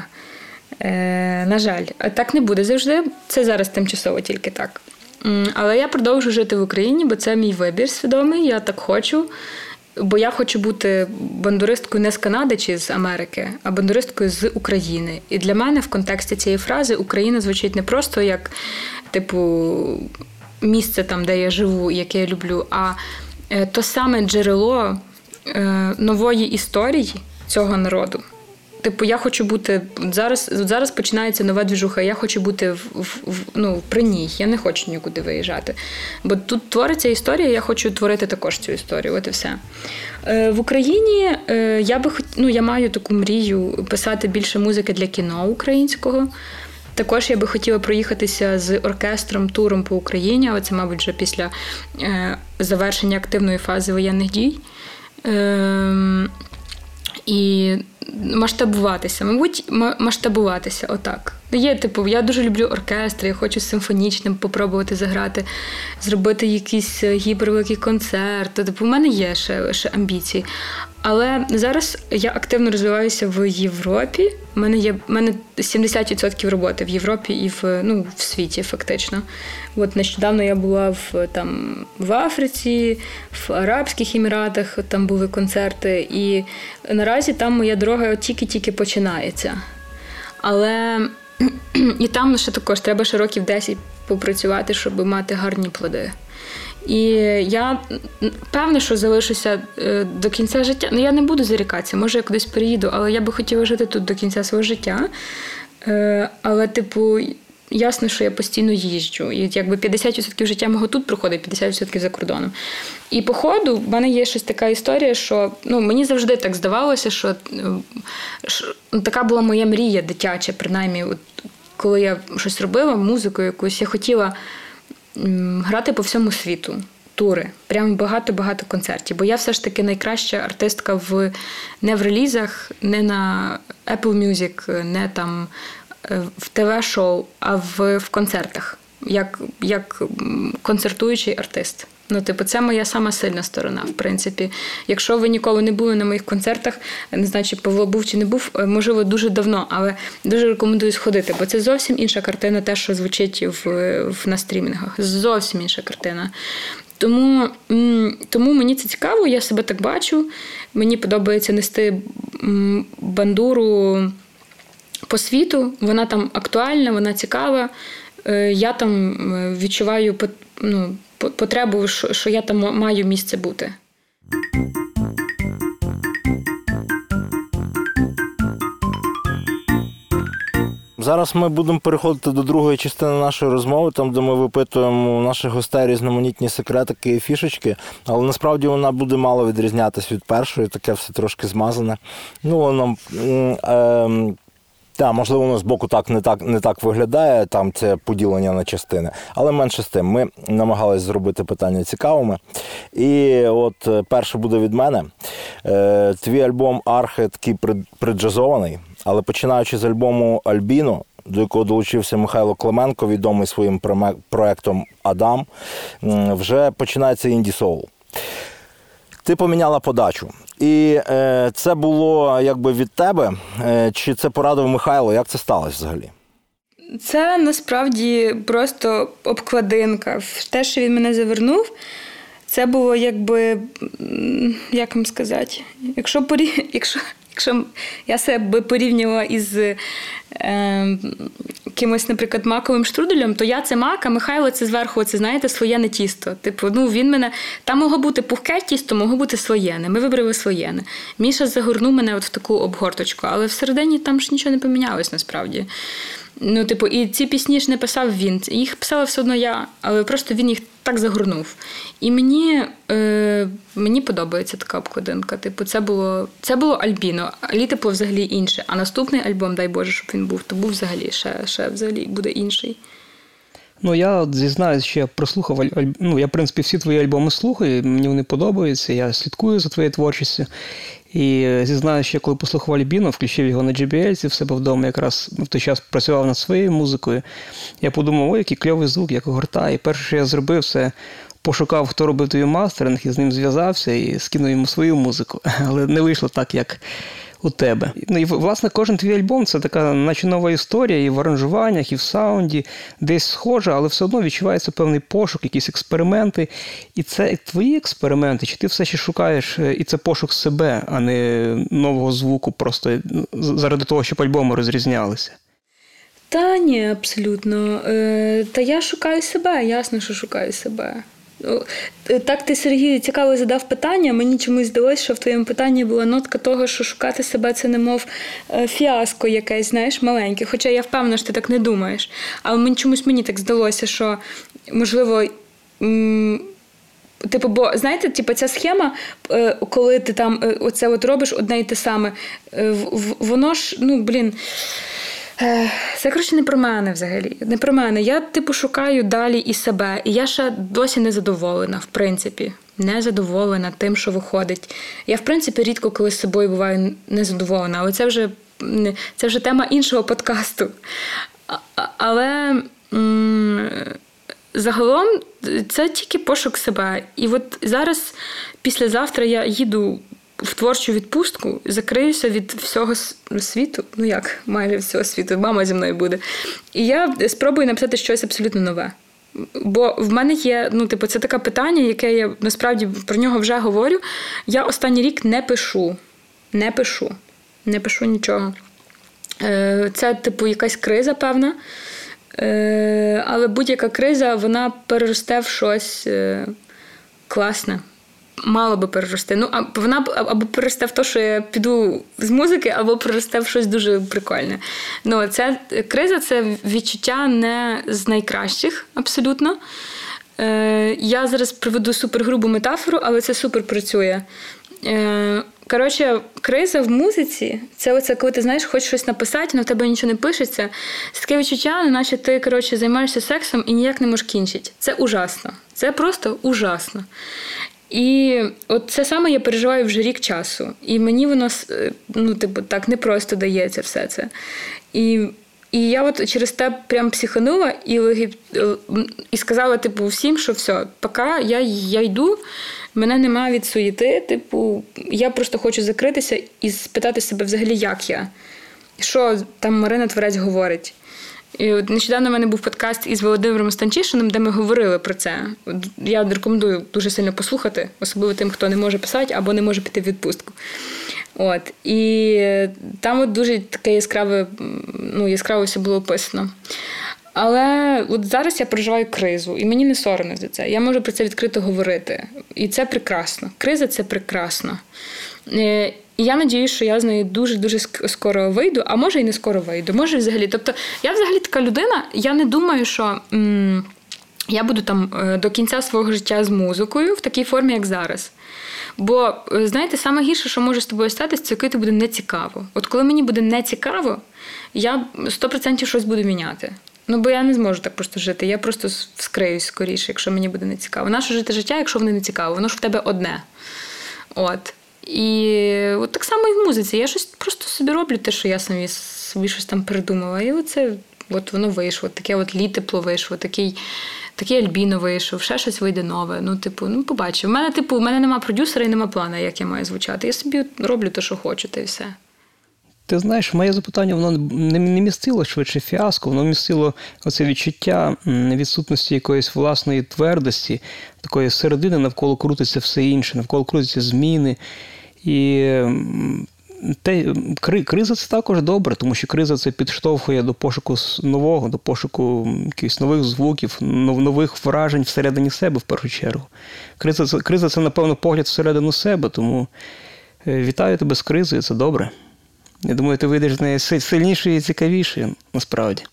Е, На жаль, так не буде завжди. Це зараз тимчасово тільки так. Але я продовжу жити в Україні, бо це мій вибір свідомий, я так хочу. Бо я хочу бути бандуристкою не з Канади чи з Америки, а бандуристкою з України. І для мене в контексті цієї фрази Україна звучить не просто як, типу, місце там, де я живу, яке я люблю, а е, то саме джерело е, нової історії цього народу. Типу, я хочу бути зараз. Зараз починається нова двіжуха. Я хочу бути в, в, ну, при ній. Я не хочу нікуди виїжджати. Бо тут твориться історія, я хочу творити також цю історію. От і все. Е, В Україні е, я би хот... ну, я маю таку мрію писати більше музики для кіно українського. Також я би хотіла проїхатися з оркестром туром по Україні, але це, мабуть, вже після е, завершення активної фази воєнних дій. Е, і масштабуватися, мабуть, масштабуватися отак. Є, типу, я дуже люблю оркестр, я хочу симфонічним попробувати заграти, зробити якийсь гіпервеликий концерт. Типу, у мене є ще, ще амбіції. Але зараз я активно розвиваюся в Європі. У мене є у мене 70% роботи в Європі і в ну, в світі, фактично. От нещодавно я була в там в Африці, в Арабських Еміратах, там були концерти, і наразі там моя дорога тільки-тільки починається. Але і там ще також треба ще років 10 попрацювати, щоб мати гарні плоди. І я певна, що залишуся е, до кінця життя. Ну, я не буду зарікатися, може, я кудись переїду, але я би хотіла жити тут до кінця свого життя. Е, але, типу, ясно, що я постійно їжджу. І якби 50% життя мого тут проходить, 50% за кордоном. І по ходу в мене є щось така історія, що ну, мені завжди так здавалося, що, що ну, така була моя мрія дитяча, принаймні, от, коли я щось робила, музику якусь, я хотіла грати по всьому світу. Тури, прямо багато-багато концертів. Бо я все ж таки найкраща артистка в не в релізах, не на Apple Music, не там е, в ТВ-шоу, а в в концертах, як як концертуючий артист. Ну, типу, це моя сама сильна сторона, в принципі. Якщо ви ніколи не були на моїх концертах, не знаю, чи Павло був чи не був, е, можливо, дуже давно, але дуже рекомендую сходити, бо це зовсім інша картина, те, що звучить в, в на стрімінгах. Зовсім інша картина. Тому тому мені це цікаво, я себе так бачу. Мені подобається нести бандуру по світу. Вона там актуальна, вона цікава. Е, я там е, відчуваю ну, потребу, що я там маю місце бути. Зараз ми будемо переходити до другої частини нашої розмови, там де ми випитуємо наших гостей різноманітні секретики і фішечки, але насправді вона буде мало відрізнятися від першої, таке все трошки змазане. Ну, воно е, так, можливо, воно з боку так не так не так виглядає, там це поділення на частини. Але менше з тим, ми намагалися зробити питання цікавими. І от е, перше буде від мене. Е, твій альбом Архи такий приджазований, але починаючи з альбому Альбіно, до якого долучився Михайло Клименко, відомий своїм проектом Адам, вже починається інді соул. Ти поміняла подачу. І е, це було якби від тебе. Е, чи це порадив Михайло? Як це сталося взагалі? Це насправді просто обкладинка. Те, що він мене завернув, це було якби, як вам сказати, якщо порі... якщо, якщо я себе порівнювала із е, кимось, наприклад, маковим штруделем, то я це мак, а Михайло це зверху, це знаєте, слоєне тісто. Типу, ну він мене там могло бути пухке тісто, могло бути слоєне. Ми вибрали слоєне. Міша загорнув мене от в таку обгорточку, але всередині там ж нічого не помінялось насправді. Ну, типу, і ці пісні ж не писав він. Їх писала все одно я, але просто він їх так загорнув. І мені е, мені подобається така обкладинка. Типу, це було це було Альбіно. Літипо взагалі інше. А наступний альбом, дай Боже, щоб він був, то був взагалі ще ще взагалі буде інший. Ну, я зізнаюся, що я прослухав ну, я, в принципі, всі твої альбоми слухаю, мені вони подобаються, я слідкую за твоєю творчістю. І е, зізнаюся, що коли послухав Альбіно, включив його на JBL в себе вдома, якраз в той час працював над своєю музикою. Я подумав, ой, який кльовий звук, як гурта. І перше, що я зробив, це пошукав, хто робив той мастеринг, і з ним зв'язався і скинув йому свою музику. Але не вийшло так, як у тебе. Ну і власне кожен твій альбом це така наче нова історія, і в аранжуваннях, і в саунді, десь схоже, але все одно відчувається певний пошук, якісь експерименти. І це твої експерименти, чи ти все ще шукаєш, е, і це пошук себе, а не нового звуку, просто заради того, щоб альбоми розрізнялися. Та ні, абсолютно. Е, та я шукаю себе, ясно, що шукаю себе. Е, так ти, Сергій, цікаво задав питання. Мені чомусь здалося, що в твоєму питанні була нотка того, що шукати себе це немов е, фіаско якесь, знаєш, маленьке. Хоча я впевнена, що ти так не думаєш. Але мені чомусь мені так здалося, що можливо. Типу, бо знаєте, типу, ця схема, коли ти там оце от робиш одне і те саме, воно ж, ну, блін. Це коротше не про мене взагалі. Не про мене. Я типу шукаю далі і себе. І я ще досі не задоволена, в принципі. Не задоволена тим, що виходить. Я, в принципі, рідко коли з собою буваю незадоволена, але це вже це вже тема іншого подкасту. Але м- загалом це тільки пошук себе. І от зараз, післязавтра, я їду в творчу відпустку закриюся від всього світу. Ну як майже всього світу, мама зі мною буде. І я спробую написати щось абсолютно нове. Бо в мене є, ну, типу, це таке питання, яке я насправді про нього вже говорю. Я останній рік не пишу. Не пишу. Не пишу нічого. Е, це, типу, якась криза, певна. Е, але будь-яка криза, вона переросте в щось е, класне мало би перерости. Ну, а вона або переросте в те, що я піду з музики, або переросте в щось дуже прикольне. Ну, ця криза це відчуття не з найкращих абсолютно. Е, Я зараз приведу супергрубу метафору, але це супер працює. Е, Коротше, криза в музиці це оце, коли ти знаєш, хочеш щось написати, але в тебе нічого не пишеться. Це таке відчуття, наче ти коротше, займаєшся сексом і ніяк не можеш кінчити. Це ужасно. Це просто ужасно. І от це саме я переживаю вже рік часу. І мені воно е, ну, типу, так не просто дається все це. І і я от через те прям психанула і е, і сказала, типу, всім, що все, поки я я йду, мене немає від суєти. Типу, я просто хочу закритися і спитати себе взагалі, як я. Що там Марина Творець говорить. І от Нещодавно в мене був подкаст із Володимиром Станчишиним, де ми говорили про це. Я рекомендую дуже сильно послухати, особливо тим, хто не може писати або не може піти в відпустку. От. І там от дуже таке яскраве, ну, яскраво все було описано. Але от зараз я проживаю кризу, і мені не соромно за це. Я можу про це відкрито говорити. І це прекрасно. Криза це прекрасно. І я надію, що я з нею дуже-дуже скоро вийду, а може і не скоро вийду. Може, взагалі. Тобто, я взагалі така людина, я не думаю, що. М- я буду там е, до кінця свого життя з музикою в такій формі, як зараз. Бо, е, знаєте, саме гірше, що може з тобою статися, це коли тобі буде нецікаво. От коли мені буде нецікаво, я 100% щось буду міняти. Ну, бо я не зможу так просто жити. Я просто вскриюсь скоріше, якщо мені буде нецікаво. Наше жити життя, якщо воно не цікаво, воно ж в тебе одне. От. І от так само і в музиці. Я щось просто собі роблю, те, що я собі, собі щось там придумала. І оце от воно вийшло. Таке от літепло вийшло, такий такий альбіно вийшов, ще щось вийде нове. Ну, типу, ну побачив. У мене, типу, у мене нема продюсера і нема плана, як я маю звучати. Я собі роблю те, що хочу, та й все. Ти знаєш, моє запитання воно не містило швидше фіаско, воно містило оце відчуття відсутності якоїсь власної твердості, такої середини, навколо крутиться все інше, навколо крутиться зміни. І те, криза це також добре, тому що криза це підштовхує до пошуку нового, до пошуку якихось нових звуків, нових вражень всередині себе в першу чергу. Криза це, криза це, напевно, погляд всередину себе, тому е, вітаю тебе з кризою, це добре. Я думаю, ти вийдеш з неї сильнішою і цікавішою, насправді.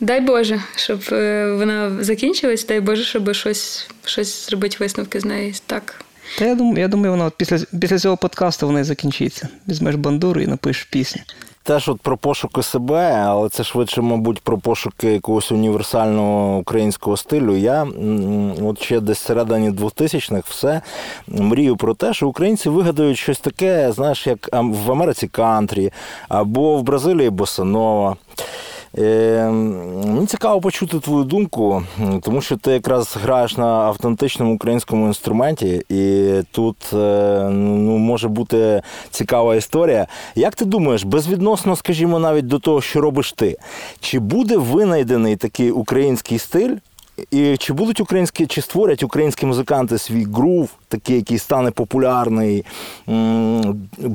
Дай Боже, щоб е, вона закінчилась, дай Боже, щоб щось щось зробити висновки з неї. Так. Та я думаю, я думаю, вона після після цього подкасту вона і закінчиться. Візьмеш бандуру і напишеш пісню. Теж от про пошуки себе, але це швидше, мабуть, про пошуки якогось універсального українського стилю. Я от ще десь середині 2000-х все мрію про те, що українці вигадають щось таке, знаєш, як в Америці кантрі або в Бразилії босанова. Е, Мені цікаво почути твою думку, тому що ти якраз граєш на автентичному українському інструменті, і тут е, ну, може бути цікава історія. Як ти думаєш, безвідносно, скажімо, навіть до того, що робиш ти, чи буде винайдений такий український стиль? І чи будуть українські, чи створять українські музиканти свій грув, такий, який стане популярний,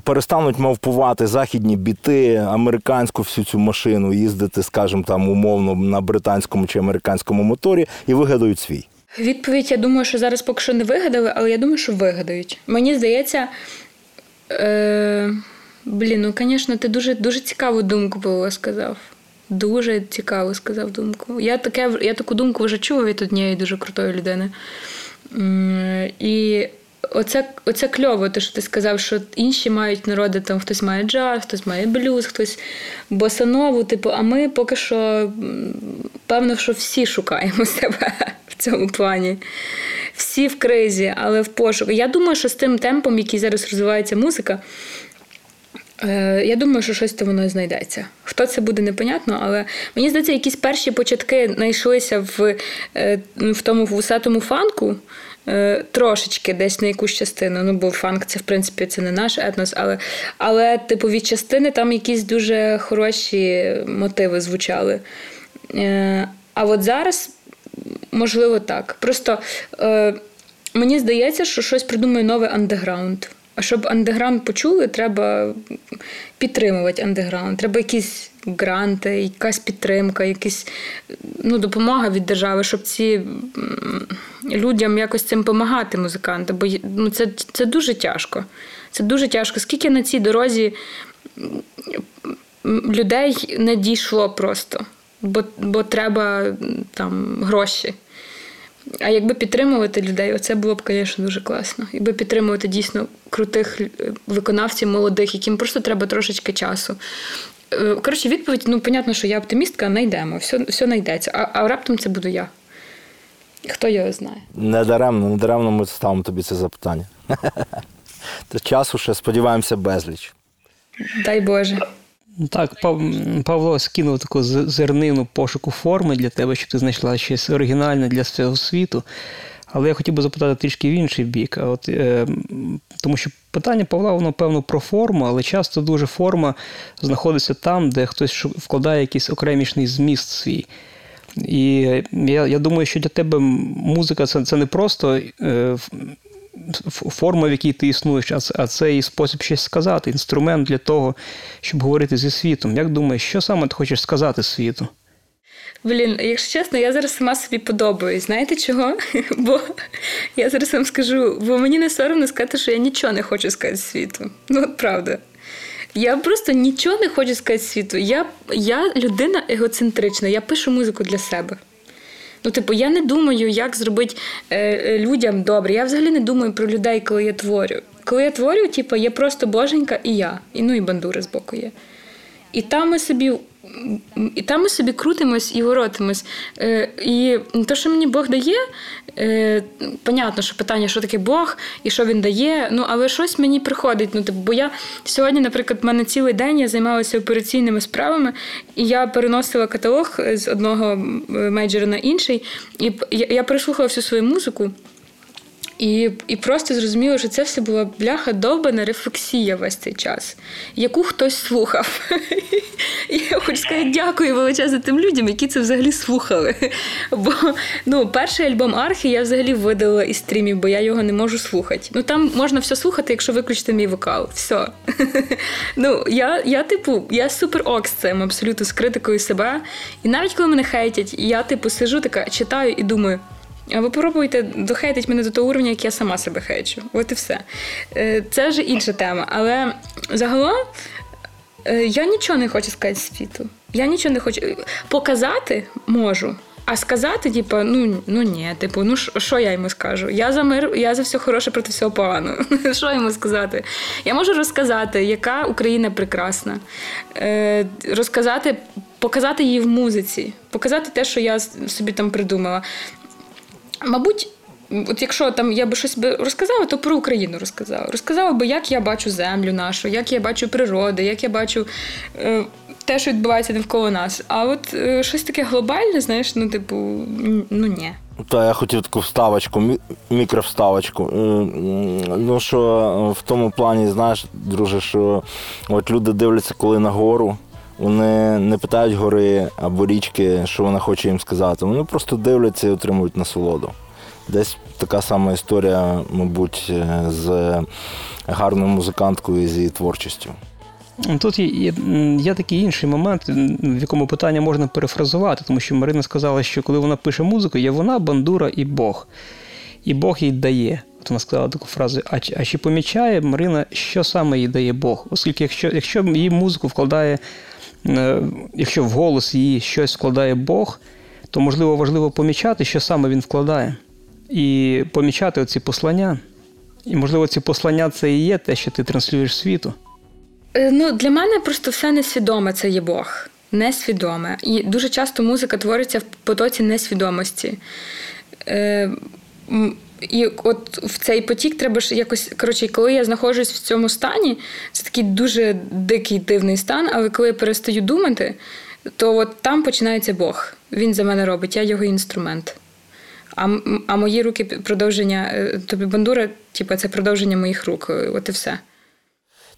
перестануть мавпувати західні біти, американську всю цю машину, їздити, скажімо, там умовно на британському чи американському моторі і вигадають свій? Відповідь, я думаю, що зараз поки що не вигадали, але я думаю, що вигадають. Мені здається. Е... Блін, ну, звісно, ти дуже дуже цікаву думку Павло сказав. Дуже цікаво сказав думку. Я таке, я таку думку вже чула від однієї дуже крутої людини. І оце оце кльово, те, що ти сказав, що інші мають народи, там хтось має джаз, хтось має блюз, хтось босанову, типу, а ми поки що, певно, що всі шукаємо себе в цьому плані. Всі в кризі, але в пошуку. Я думаю, що з тим темпом, який зараз розвивається музика, я думаю, що щось воно знайдеться. Хто це буде, непонятно, але мені здається, якісь перші початки знайшлися в е, в тому вусатому фанку. Е, трошечки десь на якусь частину. Ну, бо фанк це, в принципі, це не наш етнос, але, але типу, від частини там якісь дуже хороші мотиви звучали. А от зараз, можливо, так. Просто мені здається, що щось придумає новий андеграунд. А щоб андеграунд почули, треба підтримувати андеграунд. Треба якісь гранти, якась підтримка, якась ну, допомога від держави, щоб ці людям якось цим допомагати, музикантам. Бо ну, це, це дуже тяжко. Це дуже тяжко. Скільки на цій дорозі людей не дійшло просто, бо, бо треба там гроші. А якби підтримувати людей, оце було б, звісно, дуже класно. Якби підтримувати дійсно крутих е, виконавців, молодих, яким просто треба трошечки часу. Е, коротше, відповідь: ну, понятно, що я оптимістка, знайдемо, все все знайдеться. А а раптом це буду я. Хто його знає? Недаремно, недаремно ми ставимо тобі це запитання. Часу ще сподіваємося безліч. Дай Боже. Так, Павло скинув таку зернину пошуку форми для тебе, щоб ти знайшла щось оригінальне для свого світу. Але я хотів би запитати трішки в інший бік. От, е, Тому що питання Павла, воно певно про форму, але часто дуже форма знаходиться там, де хтось вкладає якийсь окремішний зміст свій. І я я думаю, що для тебе музика це це не просто е, форма, в якій ти існуєш, а це і спосіб щось сказати, інструмент для того, щоб говорити зі світом. Як думаєш, що саме ти хочеш сказати світу? Блін, якщо чесно, я зараз сама собі подобаюсь. Знаєте чого? Бо я зараз вам скажу, бо мені не соромно сказати, що я нічого не хочу сказати світу. Ну, от правда. Я просто нічого не хочу сказати світу. Я я людина егоцентрична, я пишу музику для себе. Ну, типу, я не думаю, як зробити е, е, людям добре. Я взагалі не думаю про людей, коли я творю. Коли я творю, типу, є просто боженька і я, і ну і бандури з боку є. І там ми собі і там ми собі крутимось і воротимось. Е, І те, що мені Бог дає, е, понятно, що питання, що таке Бог і що він дає, ну але щось мені приходить. Ну, типу, Бо я сьогодні, наприклад, в мене цілий день я займалася операційними справами, і я переносила каталог з одного мейджора на інший, і я, переслухала всю свою музику. І і просто зрозуміло, що це все була бляха довбана рефлексія весь цей час, яку хтось слухав. І я хочу сказати, дякую величезно тим людям, які це взагалі слухали. Бо ну, перший альбом Архі я взагалі видала із стрімів, бо я його не можу слухати. Ну там можна все слухати, якщо виключити мій вокал. Все. Ну, я, я, типу, я супер ок з цим, абсолютно з критикою себе. І навіть коли мене хейтять, я типу сижу така, читаю і думаю. Ви попробуйте дохейтити мене до того уровня, як я сама себе хейчу. От і все. Е, це вже інша тема. Але загалом е, я нічого не хочу сказати світу. Я нічого не хочу показати можу. А сказати, типу, ну ну ні, типу, ну що я йому скажу? Я за мир, я за все хороше проти всього поганого. Що йому сказати? Я можу розказати, яка Україна прекрасна, Е, розказати, показати її в музиці, показати те, що я собі там придумала. Мабуть, от якщо там я би щось би розказала, то про Україну розказала. Розказала би, як я бачу землю нашу, як я бачу природу, як я бачу. Е, те, що відбувається навколо нас. А от е, щось таке глобальне, знаєш, ну, типу, ну ні. Та я хотів таку вставочку, мікровставочку. Ну що в тому плані, знаєш, друже, що от люди дивляться, коли на гору. Вони не питають гори або річки, що вона хоче їм сказати. Вони просто дивляться і отримують насолоду. Десь така сама історія, мабуть, з гарною музиканткою і з її творчістю. Тут є, є є, такий інший момент, в якому питання можна перефразувати, тому що Марина сказала, що коли вона пише музику, є вона, бандура і Бог. І Бог їй дає. От вона сказала таку фразу: а, а чи помічає Марина, що саме їй дає Бог? Оскільки, якщо якщо її музику вкладає, е, якщо в голос її щось вкладає Бог, то можливо важливо помічати, що саме він вкладає, і помічати оці послання. І, можливо, ці послання це і є те, що ти транслюєш світу. Е, ну, Для мене просто все несвідоме це є Бог. Несвідоме. І дуже часто музика твориться в потоці несвідомості. Е, І от в цей потік треба ж якось. Коротше, коли я знаходжусь в цьому стані, це такий дуже дикий дивний стан, але коли я перестаю думати, то от там починається Бог. Він за мене робить, я його інструмент. А а мої руки продовження, е, тобі бандура, типу, це продовження моїх рук. От і все.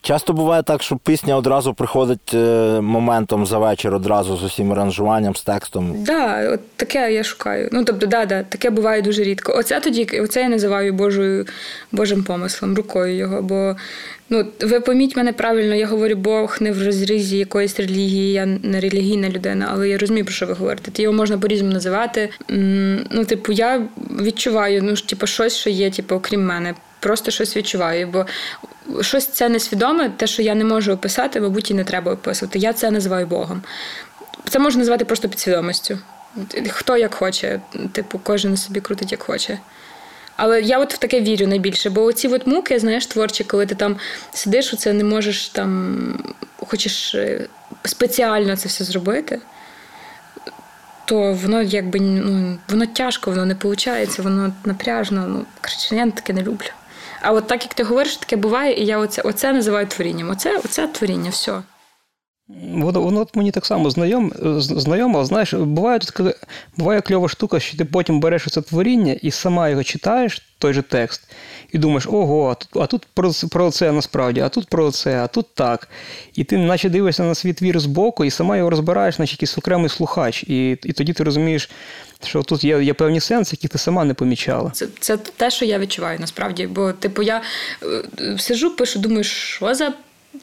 Часто буває так, що пісня одразу приходить е, моментом за вечір, одразу з усім аранжуванням, з текстом. Так, да, от таке я шукаю. Ну тобто, да, да, таке буває дуже рідко. Оце тоді, оце я називаю Божою Божим помислом, рукою його. Бо ну, ви поміть мене правильно, я говорю Бог не в розрізі якоїсь релігії, я не релігійна людина, але я розумію, про що ви говорите. Його можна по-різному називати. Ну, типу, я відчуваю, ну типу, щось, що є, типу, окрім мене. Просто щось відчуваю, бо щось це несвідоме, те, що я не можу описати, мабуть, і не треба описувати. Я це називаю Богом. Це можна назвати просто підсвідомістю. Хто як хоче, типу, кожен собі крутить як хоче. Але я от в таке вірю найбільше, бо оці от муки, знаєш, творчі, коли ти там сидиш, оце не можеш там, хочеш е, спеціально це все зробити, то воно якби ну, воно тяжко, воно не виходить, воно напряжно. Ну, коротше, я таке не люблю. А от так як ти говориш, таке буває, і я оце оце називаю творінням. Оце оце творіння, все. Воно воно мені так само знайом, знайомо, знаєш, буває така, буває кльова штука, що ти потім береш це творіння і сама його читаєш, той же текст, і думаєш, ого, а тут а тут про про це насправді, а тут про це, а тут так. І ти наче дивишся на свій твір збоку і сама його розбираєш, наче якийсь окремий слухач. І і тоді ти розумієш, що тут є є певні сенси, які ти сама не помічала. Це це те, що я відчуваю насправді. Бо, типу, я е, сижу, пишу, думаю, що за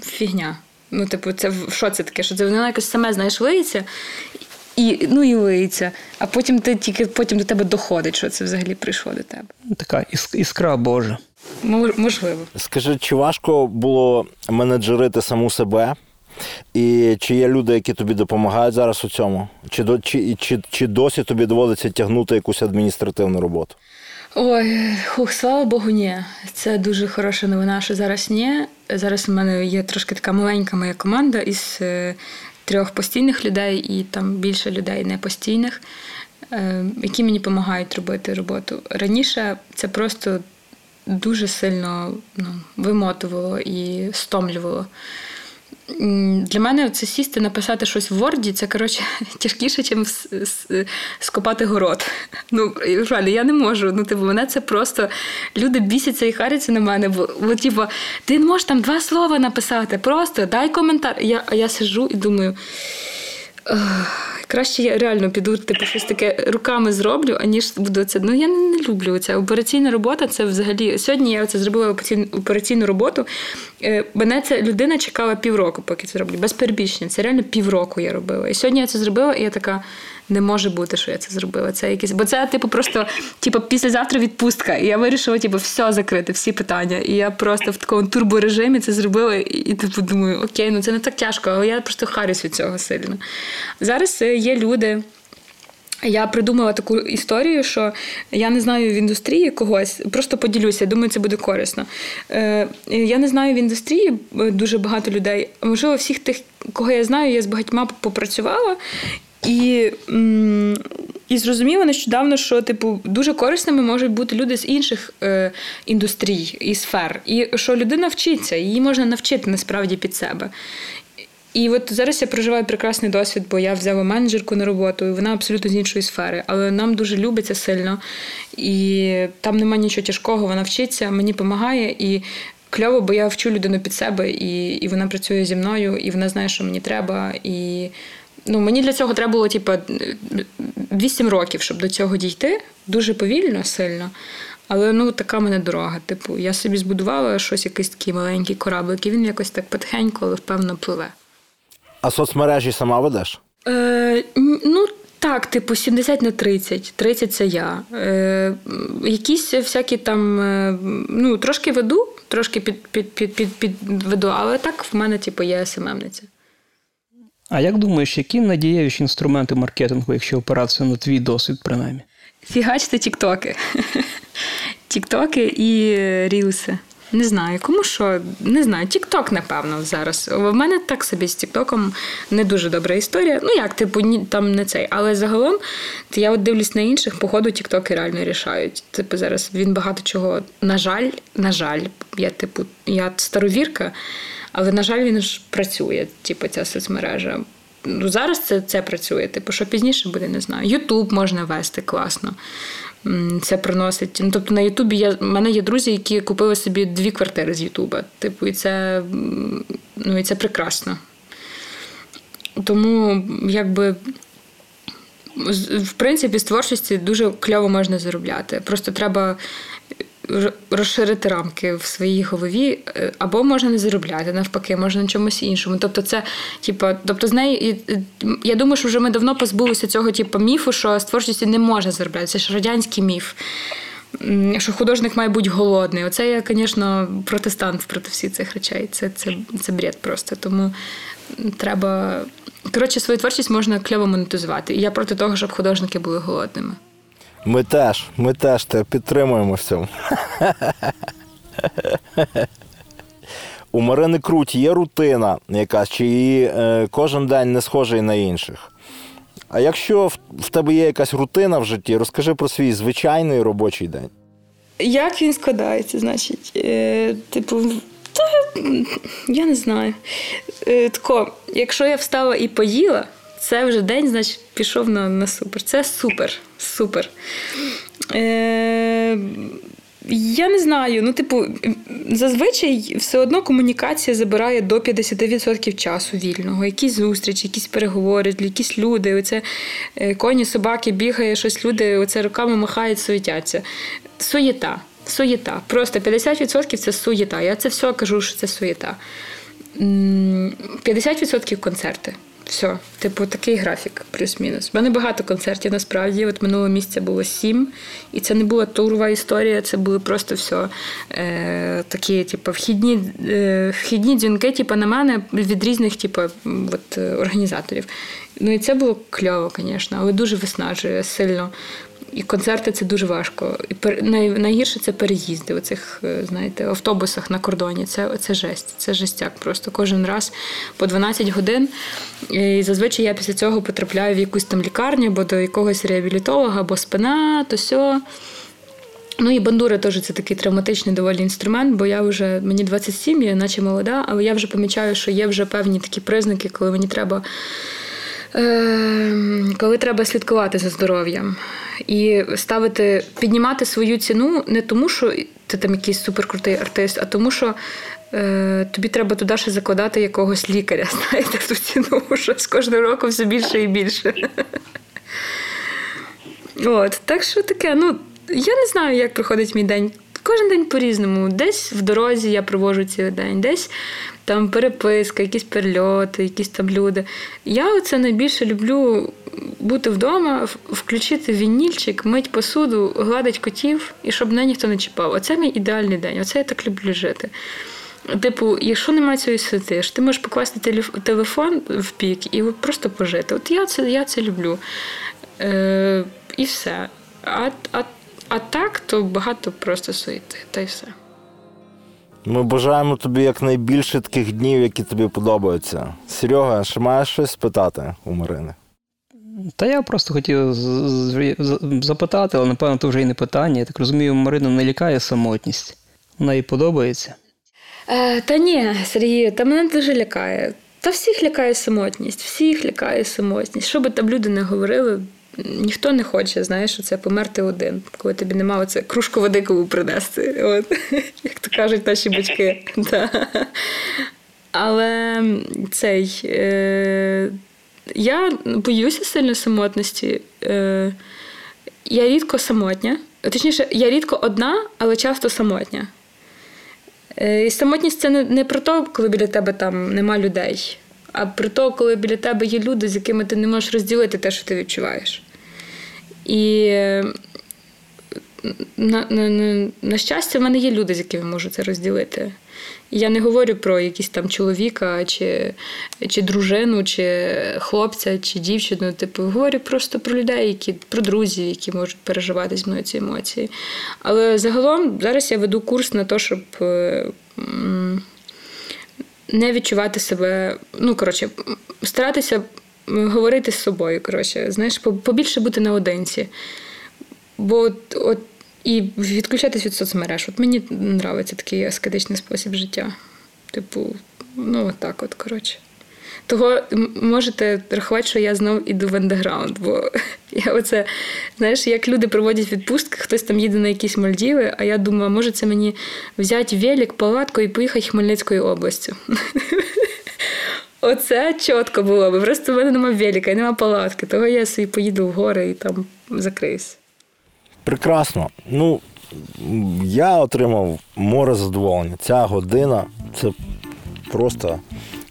фігня. Ну, типу, це що це таке? Що це воно якось саме знаєш, лиється, і ну і лиється. А потім ти тільки потім до тебе доходить, що це взагалі прийшло до тебе. Така іскра Божа. Можливо. Скажи, чи важко було менеджерити саму себе? І чи є люди, які тобі допомагають зараз у цьому? Чи чи, чи, чи досі тобі доводиться тягнути якусь адміністративну роботу? Ой, хух, слава Богу, ні. Це дуже хороша новина, що зараз ні. Зараз у мене є трошки така маленька моя команда із е, трьох постійних людей і там більше людей непостійних, е, які мені допомагають робити роботу. Раніше це просто дуже сильно ну, вимотувало і стомлювало. Для мене це сісти, написати щось в Word, це коротше тяжкіше, ніж скопати город. Ну, реально, я не можу. Ну, типу, мене це просто люди бісяться і харяться на мене. Бо, бо типу, ти можеш там два слова написати, просто дай коментар. Я, я сижу і думаю. Краще я реально піду, типу, щось таке руками зроблю, аніж буду це. Ну я не люблю це. Операційна робота це взагалі. Сьогодні я це зробила операційну роботу. Е, мене ця людина чекала півроку, поки це зроблю. Без перебільшення. Це реально півроку я робила. І сьогодні я це зробила, і я така не може бути, що я це зробила. Це якісь, бо це, типу, просто типу, післязавтра відпустка. І я вирішила, типу, все закрити, всі питання. І я просто в такому турборежимі це зробила. І, типу думаю, окей, ну це не так тяжко, але я просто харюсь від цього сильно. Зараз е, є люди. Я придумала таку історію, що я не знаю в індустрії когось, просто поділюся, думаю, це буде корисно. Е, Я не знаю в індустрії е, дуже багато людей. Можливо, всіх тих, кого я знаю, я з багатьма попрацювала, і і зрозуміло нещодавно, що типу дуже корисними можуть бути люди з інших е, індустрій і сфер, і що людина вчиться, її можна навчити насправді під себе. І от зараз я проживаю прекрасний досвід, бо я взяла менеджерку на роботу, і вона абсолютно з іншої сфери. Але нам дуже любиться сильно, і там немає нічого тяжкого. Вона вчиться, мені допомагає і. Кльово, бо я вчу людину під себе, і і вона працює зі мною, і вона знає, що мені треба. І ну, мені для цього треба було типу, 8 років, щоб до цього дійти. Дуже повільно, сильно. Але ну така мене дорога. Типу, я собі збудувала щось, якийсь такий маленький кораблик, і він якось так потихеньку, але впевно пливе. А соцмережі сама ведеш? Е, Ну, так, типу, 70 на 30. 30 це я. Е, Якісь всякі там, е, ну, трошки веду, трошки під, під, під, під, під веду, але так в мене, типу, є СММниця. А як думаєш, які надієвіші інструменти маркетингу, якщо опиратися на твій досвід, принаймні? Фігачте тіктоки. Тіктоки і рілси. Не знаю, кому що, не знаю. Тікток, напевно, зараз. У мене так собі з Тіктоком не дуже добра історія. Ну, як, типу, ні, там не цей. Але загалом я от дивлюсь на інших, походу, Тіктоки реально рішають. Типу, зараз він багато чого, на жаль, на жаль, я, типу, я старовірка, але, на жаль, він ж працює, типу, ця соцмережа. Ну, Зараз це це працює. Типу, що пізніше буде, не знаю. Ютуб можна вести класно. Це приносить. Ну, Тобто на Ютубі я в мене є друзі, які купили собі дві квартири з Ютуба. Типу, і це ну, і це прекрасно. Тому, якби. В принципі, з творчості дуже кльово можна заробляти. Просто треба розширити рамки в своїй голові, е, або можна не заробляти, навпаки, можна на чомусь іншому. Тобто, це, типу, тобто з неї, я думаю, що вже ми давно позбулися цього типу, міфу, що з творчості не можна заробляти. Це ж радянський міф. Що художник має бути голодний. Оце я, звісно, протестант проти всіх цих речей. Це це, це бред просто. Тому треба. Коротше, свою творчість можна кльово монетизувати. І я проти того, щоб художники були голодними. Ми теж, ми теж тебе підтримуємо в цьому. У Марини Круть є рутина якась, чи її е, кожен день не схожий на інших. А якщо в, тебе є якась рутина в житті, розкажи про свій звичайний робочий день. Як він складається, значить, е, типу, та, я не знаю. Е, тако, якщо я встала і поїла, це вже день, значить, пішов на на супер. Це супер. Супер. Е, Я не знаю. Ну, типу, зазвичай все одно комунікація забирає до 50% часу вільного. Якісь зустрічі, якісь переговори, якісь люди. Оце е, коні, собаки бігає, щось люди оце руками махають, суетяться. Суєта. Суєта. Просто 50% це суєта. Я це все кажу, що це суєта. 50% концерти. Все, типу, такий графік, плюс-мінус. У мене багато концертів насправді. От минулого місяця було сім, і це не була турова історія, це були просто все е, такі, типу, вхідні е, вхідні дзвінки, типу, на мене від різних, типу, от, організаторів. Ну і це було кльово, звісно, але дуже виснажує сильно. І концерти це дуже важко. І пер... найгірше це переїзди у цих, е, знаєте, автобусах на кордоні. Це це жесть, це жестяк. Просто кожен раз по 12 годин. І зазвичай я після цього потрапляю в якусь там лікарню, або до якогось реабілітолога, або спина, то сьо. Ну і бандура теж це такий травматичний доволі інструмент, бо я вже мені 27, я наче молода, але я вже помічаю, що є вже певні такі признаки, коли мені треба. Ем, коли треба слідкувати за здоров'ям і ставити, піднімати свою ціну не тому, що ти там якийсь суперкрутий артист, а тому, що е, тобі треба туди ще закладати якогось лікаря, знаєте, ту ціну, що з кожним роком все більше і більше. От, Так що таке, ну, я не знаю, як проходить мій день. Кожен день по-різному. Десь в дорозі я провожу цілий день, десь там переписка, якісь перельоти, якісь там люди. Я оце найбільше люблю бути вдома, включити вінільчик, мить посуду, гладить котів і щоб мене ніхто не чіпав. Оце мій ідеальний день. Оце я так люблю жити. Типу, якщо немає цієї святи, ти можеш покласти телефон в пік і просто пожити. От я це я це люблю. Е, І все. А, а, А так, то багато просто суєти, та й все. Ми бажаємо тобі якнайбільше таких днів, які тобі подобаються. Серега, ще маєш щось спитати у Марини? Та я просто хотів запитати, але напевно це вже і не питання. Я так розумію, Марину не лякає самотність. Вона їй подобається. Е, Та ні, Сергію, та мене дуже лякає. та всіх лякає самотність, всіх лякає самотність. Що би там люди не говорили, ніхто не хоче, знаєш, це померти один, коли тобі нема оце кружку води кому принести. От, Як то кажуть наші батьки. Да. Але цей. Е, я боюся сильно самотності. Е, Я рідко самотня. Точніше, я рідко одна, але часто самотня. Е, І самотність це не, не про те, коли біля тебе там нема людей, а про те, коли біля тебе є люди, з якими ти не можеш розділити те, що ти відчуваєш. І на, на, на, на щастя, в мене є люди, з якими можу це розділити. Я не говорю про якісь там чоловіка, чи чи дружину, чи хлопця, чи дівчину. Типу, говорю просто про людей, які про друзів, які можуть переживати зі мною ці емоції. Але загалом зараз я веду курс на те, щоб е, не відчувати себе. Ну, коротше, старатися говорити з собою. коротше, Знаєш, побільше бути наодинці. Бо от, от і відключатись від соцмереж. От мені подобається такий аскетичний спосіб життя. Типу, ну отак от, коротше. Того можете рахувати, що я знов іду в андеграунд, бо я оце, знаєш, як люди проводять відпустки, хтось там їде на якісь Мальдіви, а я думаю, може це мені взяти велик, палатку і поїхати Хмельницькою областю. Оце чітко було би. Просто в мене немає велика нема палатки, того я собі поїду в гори і там закриюсь. Прекрасно. Ну, я отримав море задоволення. Ця година це просто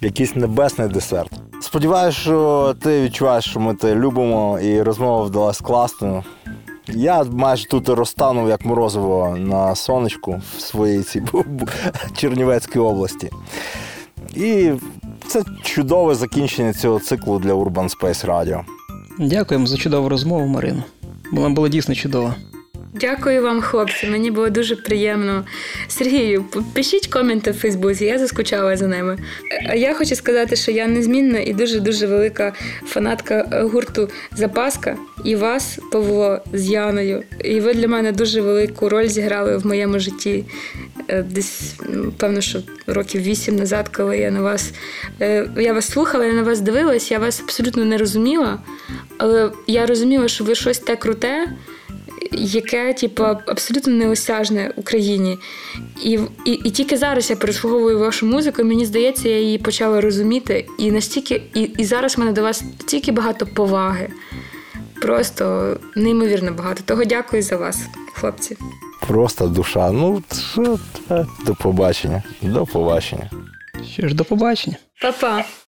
якийсь небесний десерт. Сподіваюся, що ти відчуваєш, що ми тебе любимо, і розмова вдалась класною. Я майже тут розтанув як морозиво на сонечку в своїй цій Чернівецькій області. І це чудове закінчення цього циклу для Urban Space Radio. Дякуємо за чудову розмову, Марина. Вона була дійсно чудова. Дякую вам, хлопці. Мені було дуже приємно. Сергію, пишіть коменти в Фейсбуці, я заскучала за ними. Я хочу сказати, що я незмінна і дуже-дуже велика фанатка гурту Запаска і вас, Павло, з Яною. І ви для мене дуже велику роль зіграли в моєму житті. Е, десь, певно, що років вісім назад, коли я на вас е, я вас слухала, я на вас дивилась, я вас абсолютно не розуміла, але я розуміла, що ви щось те круте яке типу, абсолютно неосяжне Україні. І і, і тільки зараз я переслуговую вашу музику, і мені здається, я її почала розуміти. І настільки, і, і зараз в мене до вас стільки багато поваги. Просто неймовірно багато. Того дякую за вас, хлопці. Просто душа. Ну, до побачення. До побачення. Що ж, до побачення. Па-па.